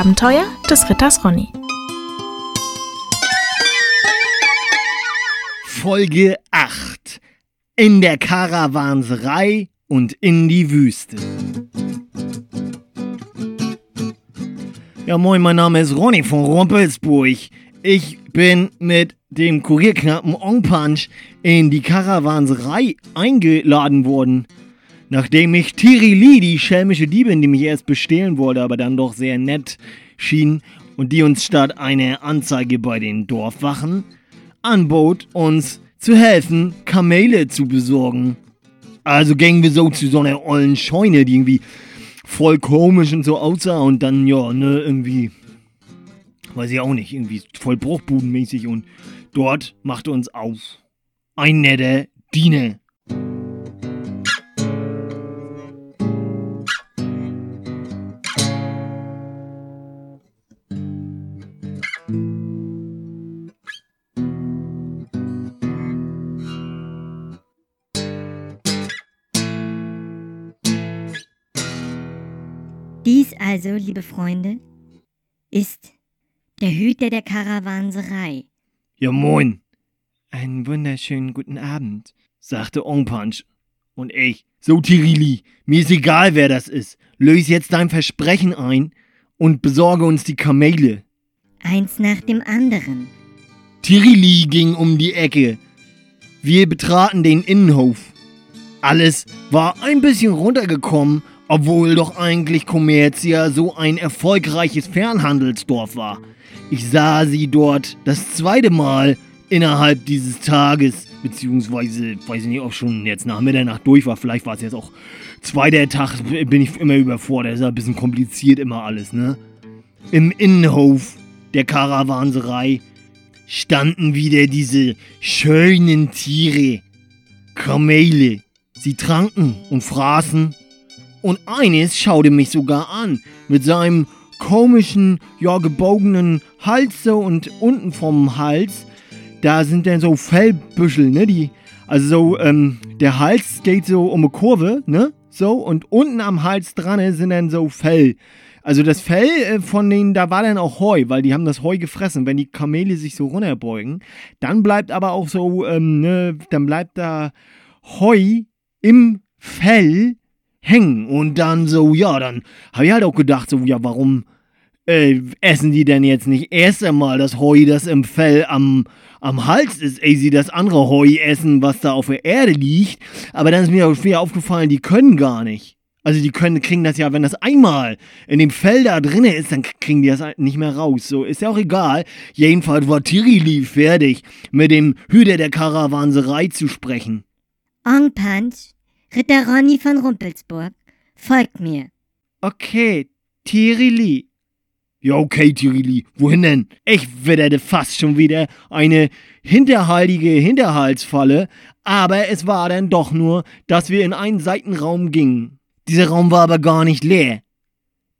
Abenteuer des Ritters Ronny. Folge 8. In der Karawanserei und in die Wüste. Ja, moin, mein Name ist Ronny von Rumpelsburg. Ich bin mit dem Kurierknappen Ongpunch in die Karawanserei eingeladen worden. Nachdem ich Tiri Lee, die schelmische Diebin, die mich erst bestehlen wollte, aber dann doch sehr nett schien und die uns statt eine Anzeige bei den Dorfwachen anbot, uns zu helfen, Kamele zu besorgen. Also gingen wir so zu so einer ollen Scheune, die irgendwie voll komisch und so aussah und dann, ja, ne, irgendwie, weiß ich auch nicht, irgendwie voll bruchbudenmäßig und dort machte uns auf ein netter Diener. Dies also, liebe Freunde, ist der Hüter der Karawanserei. Ja, moin. Einen wunderschönen guten Abend, sagte Ongpunch. Und ich, so Tirili, mir ist egal, wer das ist. Löse jetzt dein Versprechen ein und besorge uns die Kamele. Eins nach dem anderen. Tirili ging um die Ecke. Wir betraten den Innenhof. Alles war ein bisschen runtergekommen, obwohl doch eigentlich Commercia so ein erfolgreiches Fernhandelsdorf war. Ich sah sie dort das zweite Mal innerhalb dieses Tages, beziehungsweise, weiß ich nicht, ob schon jetzt nach Mitternacht durch war, vielleicht war es jetzt auch zweiter Tag, bin ich immer überfordert, ist ein bisschen kompliziert immer alles, ne? Im Innenhof der Karawanserei standen wieder diese schönen Tiere, Kamele. Sie tranken und fraßen und eines schaute mich sogar an, mit seinem komischen, ja, gebogenen Hals so und unten vom Hals, da sind dann so Fellbüschel, ne, die, also so, ähm, der Hals geht so um eine Kurve, ne, so, und unten am Hals dran sind dann so Fell. Also das Fell äh, von denen, da war dann auch Heu, weil die haben das Heu gefressen. Wenn die Kamele sich so runterbeugen, dann bleibt aber auch so, ähm, ne, dann bleibt da Heu im Fell hängen. Und dann so, ja, dann habe ich halt auch gedacht, so, ja, warum äh, essen die denn jetzt nicht erst einmal das Heu, das im Fell am, am Hals ist, ey, sie das andere Heu essen, was da auf der Erde liegt. Aber dann ist mir auch schwer aufgefallen, die können gar nicht. Also die können, kriegen das ja, wenn das einmal in dem Fell da drin ist, dann kriegen die das nicht mehr raus. So, ist ja auch egal. Jedenfalls war Tirili fertig, mit dem Hüter der Karawanserei zu sprechen. Ongpunch, Ritter Ronny von Rumpelsburg, folgt mir. Okay, Tirili. Ja, okay, Tirili. Wohin denn? Ich witterte fast schon wieder eine hinterhaltige Hinterhaltsfalle, aber es war dann doch nur, dass wir in einen Seitenraum gingen. Dieser Raum war aber gar nicht leer.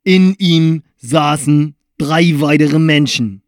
In ihm saßen drei weitere Menschen.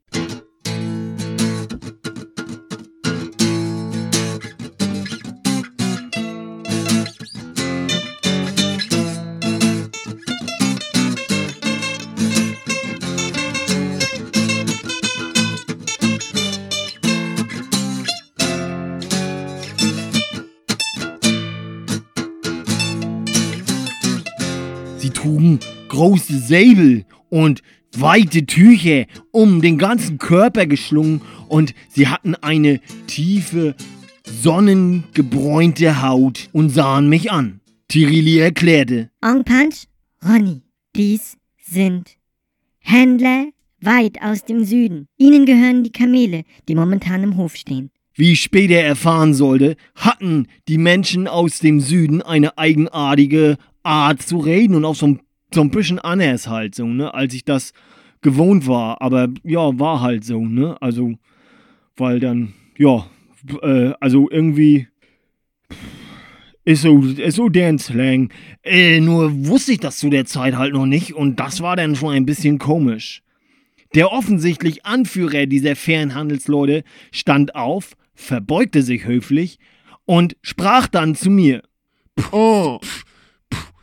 Sie trugen große Säbel und weite Tücher um den ganzen Körper geschlungen und sie hatten eine tiefe, sonnengebräunte Haut und sahen mich an. Tirili erklärte, Ongpunch, Ronny, dies sind Händler weit aus dem Süden. Ihnen gehören die Kamele, die momentan im Hof stehen. Wie ich später erfahren sollte, hatten die Menschen aus dem Süden eine eigenartige Art zu reden und auch so ein, so ein bisschen anders halt so, ne, als ich das gewohnt war. Aber ja, war halt so, ne, also, weil dann, ja, äh, also irgendwie ist so, ist so deren Slang. Äh, nur wusste ich das zu der Zeit halt noch nicht und das war dann schon ein bisschen komisch. Der offensichtlich Anführer dieser Fernhandelsleute stand auf, verbeugte sich höflich und sprach dann zu mir. Oh,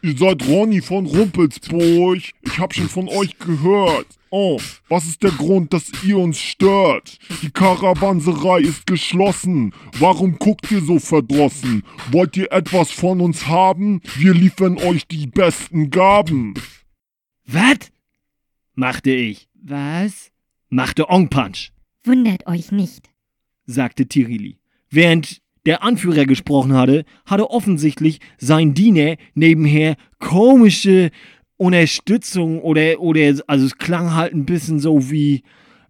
Ihr seid Ronny von Rumpelsburg. Ich hab schon von euch gehört. Oh, was ist der Grund, dass ihr uns stört? Die Karawanserei ist geschlossen. Warum guckt ihr so verdrossen? Wollt ihr etwas von uns haben? Wir liefern euch die besten Gaben. Was? machte ich. Was? machte Ong Punch, Wundert euch nicht. sagte Tirili. Während der Anführer gesprochen hatte, hatte offensichtlich sein Diener nebenher komische Unterstützung oder, oder, also es klang halt ein bisschen so wie,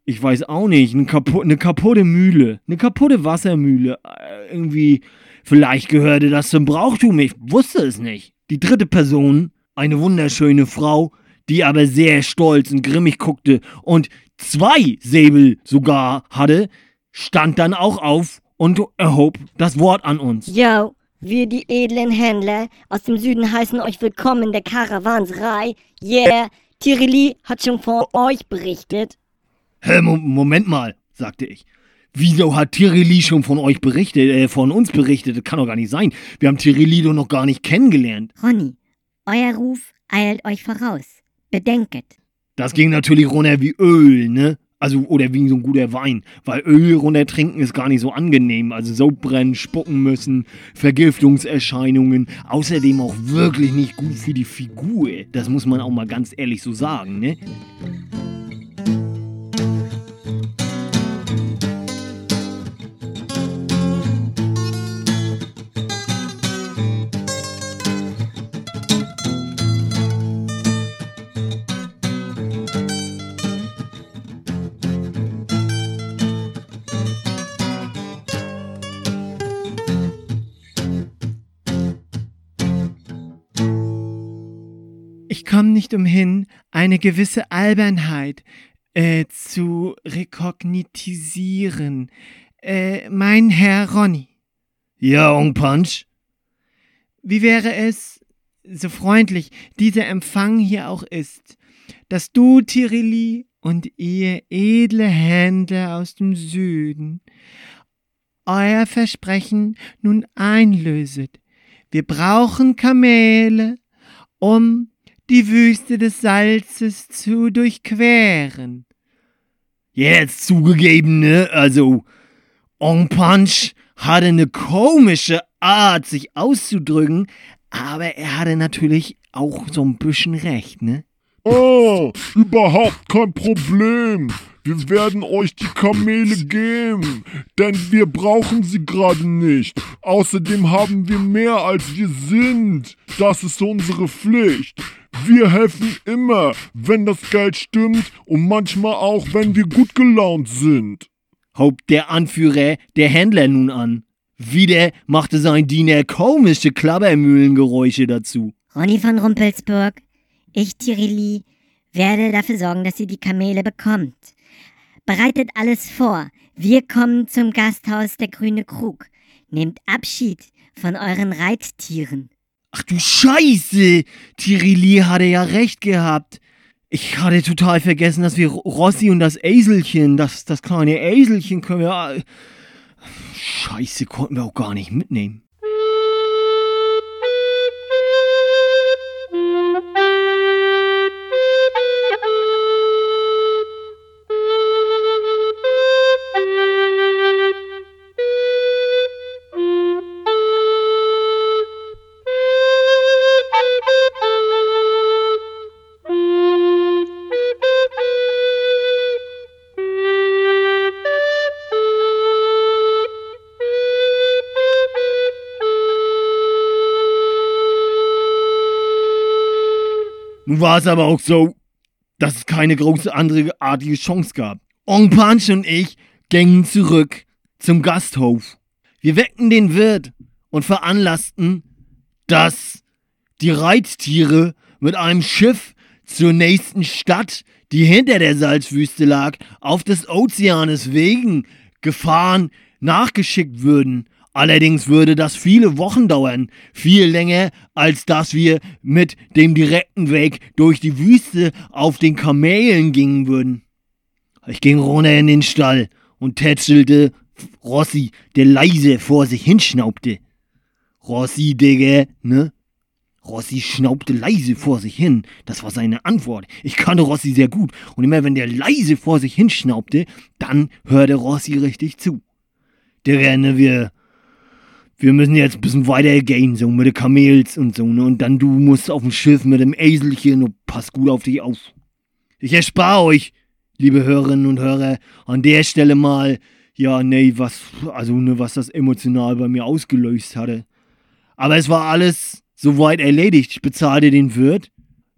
ich weiß auch nicht, eine, kapu eine kaputte Mühle, eine kaputte Wassermühle. Äh, irgendwie, vielleicht gehörte das zum Brauchtum, ich wusste es nicht. Die dritte Person, eine wunderschöne Frau, die aber sehr stolz und grimmig guckte und zwei Säbel sogar hatte, stand dann auch auf und erhob das Wort an uns. Yo, wir die edlen Händler aus dem Süden heißen euch willkommen in der Karawanserei. Yeah, Tirili hat schon von euch berichtet. Hä, Mo Moment mal, sagte ich. Wieso hat Tirili schon von euch berichtet, äh, von uns berichtet? Das kann doch gar nicht sein. Wir haben Tirili doch noch gar nicht kennengelernt. Ronny, euer Ruf eilt euch voraus. Bedenket. Das ging natürlich runter wie Öl, ne? Also, oder wie so ein guter Wein. Weil Öl runter trinken ist gar nicht so angenehm. Also Sodbrennen, spucken müssen, Vergiftungserscheinungen. Außerdem auch wirklich nicht gut für die Figur. Das muss man auch mal ganz ehrlich so sagen, ne? Ich komme nicht umhin, eine gewisse Albernheit äh, zu rekognitisieren. Äh, mein Herr Ronny, Ja, Ong Punch. wie wäre es, so freundlich dieser Empfang hier auch ist, dass du, Tirili, und ihr edle Hände aus dem Süden euer Versprechen nun einlöset. Wir brauchen Kamele, um die Wüste des Salzes zu durchqueren. Jetzt zugegeben, ne? Also, Ong Punch hatte eine komische Art, sich auszudrücken, aber er hatte natürlich auch so ein bisschen recht, ne? Oh, überhaupt kein Problem. Wir werden euch die Kamele geben, denn wir brauchen sie gerade nicht. Außerdem haben wir mehr als wir sind. Das ist unsere Pflicht. Wir helfen immer, wenn das Geld stimmt und manchmal auch, wenn wir gut gelaunt sind. hob der Anführer der Händler nun an. Wieder machte sein Diener komische Klabbermühlengeräusche dazu. Ronny von Rumpelsburg, ich, Tirili, werde dafür sorgen, dass ihr die Kamele bekommt. Bereitet alles vor. Wir kommen zum Gasthaus der Grüne Krug. Nehmt Abschied von euren Reittieren. Ach du Scheiße! Tirili hatte ja recht gehabt. Ich hatte total vergessen, dass wir Rossi und das Eselchen, das, das kleine Eselchen können wir... Scheiße, konnten wir auch gar nicht mitnehmen. War es aber auch so, dass es keine große andere artige Chance gab. Ong Punch und ich gingen zurück zum Gasthof. Wir weckten den Wirt und veranlassten, dass die Reittiere mit einem Schiff zur nächsten Stadt, die hinter der Salzwüste lag, auf des Ozeanes wegen Gefahren nachgeschickt würden. Allerdings würde das viele Wochen dauern, viel länger, als dass wir mit dem direkten Weg durch die Wüste auf den Kamelen gingen würden. Ich ging runter in den Stall und tätschelte Rossi, der leise vor sich hinschnaubte. Rossi, Digga, ne? Rossi schnaubte leise vor sich hin. Das war seine Antwort. Ich kannte Rossi sehr gut. Und immer wenn der leise vor sich hin schnaubte, dann hörte Rossi richtig zu. Der Renne, wir, wir müssen jetzt ein bisschen weiter gehen, so mit den Kamels und so, ne? Und dann du musst auf dem Schiff mit dem Eselchen und pass gut auf dich auf. Ich erspare euch, liebe Hörerinnen und Hörer, an der Stelle mal, ja, nee, was, also, ne, was das emotional bei mir ausgelöst hatte. Aber es war alles soweit erledigt. Ich bezahlte den Wirt,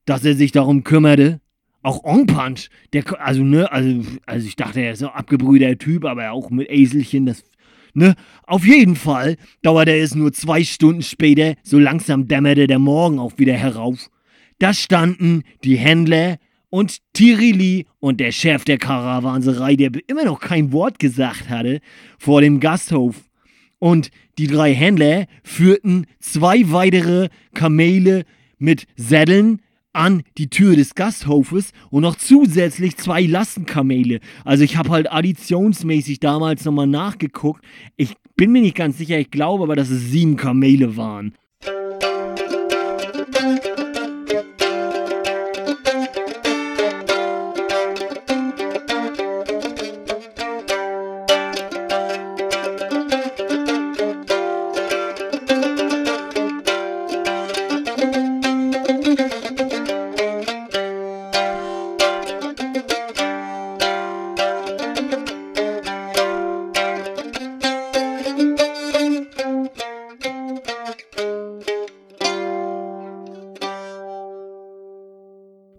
dass er sich darum kümmerte. Auch Ong Punch, der, also, ne, also, also ich dachte, er ist ein abgebrühter Typ, aber auch mit Eselchen, das, ne, auf jeden Fall dauerte es nur zwei Stunden später, so langsam dämmerte der Morgen auch wieder herauf. Da standen die Händler und Tirili und der Chef der Karawanserei, der immer noch kein Wort gesagt hatte, vor dem Gasthof. Und die drei Händler führten zwei weitere Kamele mit Sätteln an die Tür des Gasthofes und noch zusätzlich zwei Lastenkamele. Also ich habe halt additionsmäßig damals nochmal nachgeguckt. Ich bin mir nicht ganz sicher, ich glaube aber, dass es sieben Kamele waren.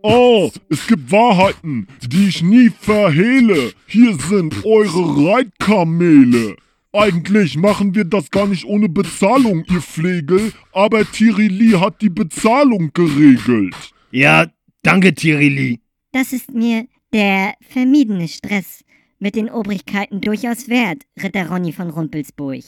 Oh, es gibt Wahrheiten, die ich nie verhehle. Hier sind eure Reitkamele. Eigentlich machen wir das gar nicht ohne Bezahlung, ihr Flegel, aber Tirili hat die Bezahlung geregelt. Ja, danke Tirili. Das ist mir der vermiedene Stress mit den Obrigkeiten durchaus wert, Ritter Ronny von Rumpelsburg.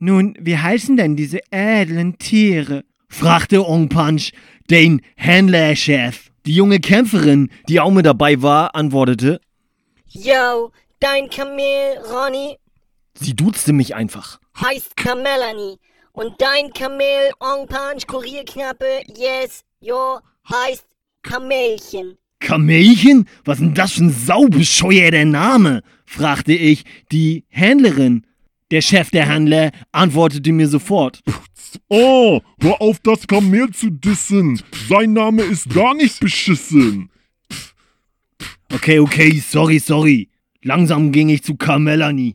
Nun, wie heißen denn diese edlen Tiere? fragte Ong Punch den Händlerchef. Die junge Kämpferin, die auch mit dabei war, antwortete, Yo, dein Kamel, Ronny, sie duzte mich einfach. heißt Kamelani. Und dein Kamel, Ong Punch, Kurierknappe, yes, yo, heißt Kamelchen. Kamelchen? Was ist denn das für ein saubescheuerter Name? fragte ich die Händlerin. Der Chef der Händler antwortete mir sofort. Oh, hör auf, das Kamel zu dissen. Sein Name ist gar nicht beschissen. Okay, okay, sorry, sorry. Langsam ging ich zu Kamelani.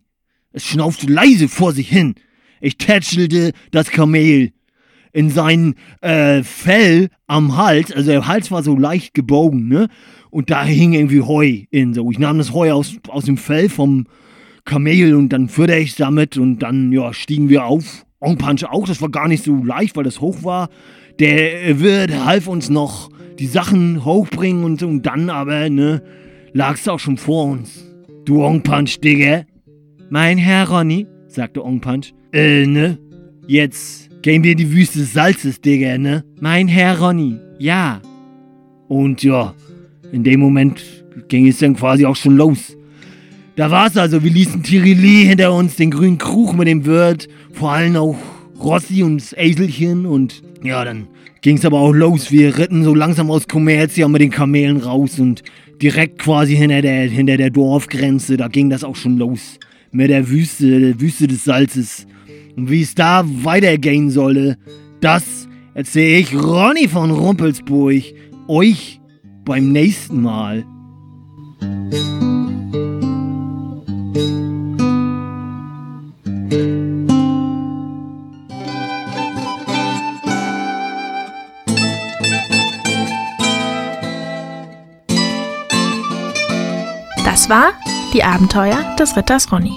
Es schnaufte leise vor sich hin. Ich tätschelte das Kamel. In sein äh, Fell am Hals, also der Hals war so leicht gebogen, ne? Und da hing irgendwie Heu in so. Ich nahm das Heu aus, aus dem Fell vom Kamel und dann führte ich damit und dann, ja, stiegen wir auf. Ong Punch auch, das war gar nicht so leicht, weil das hoch war. Der Wirt half uns noch die Sachen hochbringen und und dann aber, ne, lag's auch schon vor uns. Du Ong Punch, Digga. Mein Herr Ronny, sagte Ong Punch. Äh, ne? Jetzt gehen wir in die Wüste des Salzes, Digga, ne? mein Herr Ronny, ja. Und ja, in dem Moment ging es dann quasi auch schon los. Da war's also, wir ließen Tirili hinter uns, den grünen Krug mit dem Wirt, vor allem auch Rossi und das Eselchen und ja, dann ging's aber auch los. Wir ritten so langsam aus Kommerzia mit den Kamelen raus und direkt quasi hinter der, hinter der Dorfgrenze, da ging das auch schon los. Mit der Wüste, der Wüste des Salzes. Und wie es da weitergehen solle, das erzähle ich Ronny von Rumpelsburg euch beim nächsten Mal. War die Abenteuer des Ritters Ronny.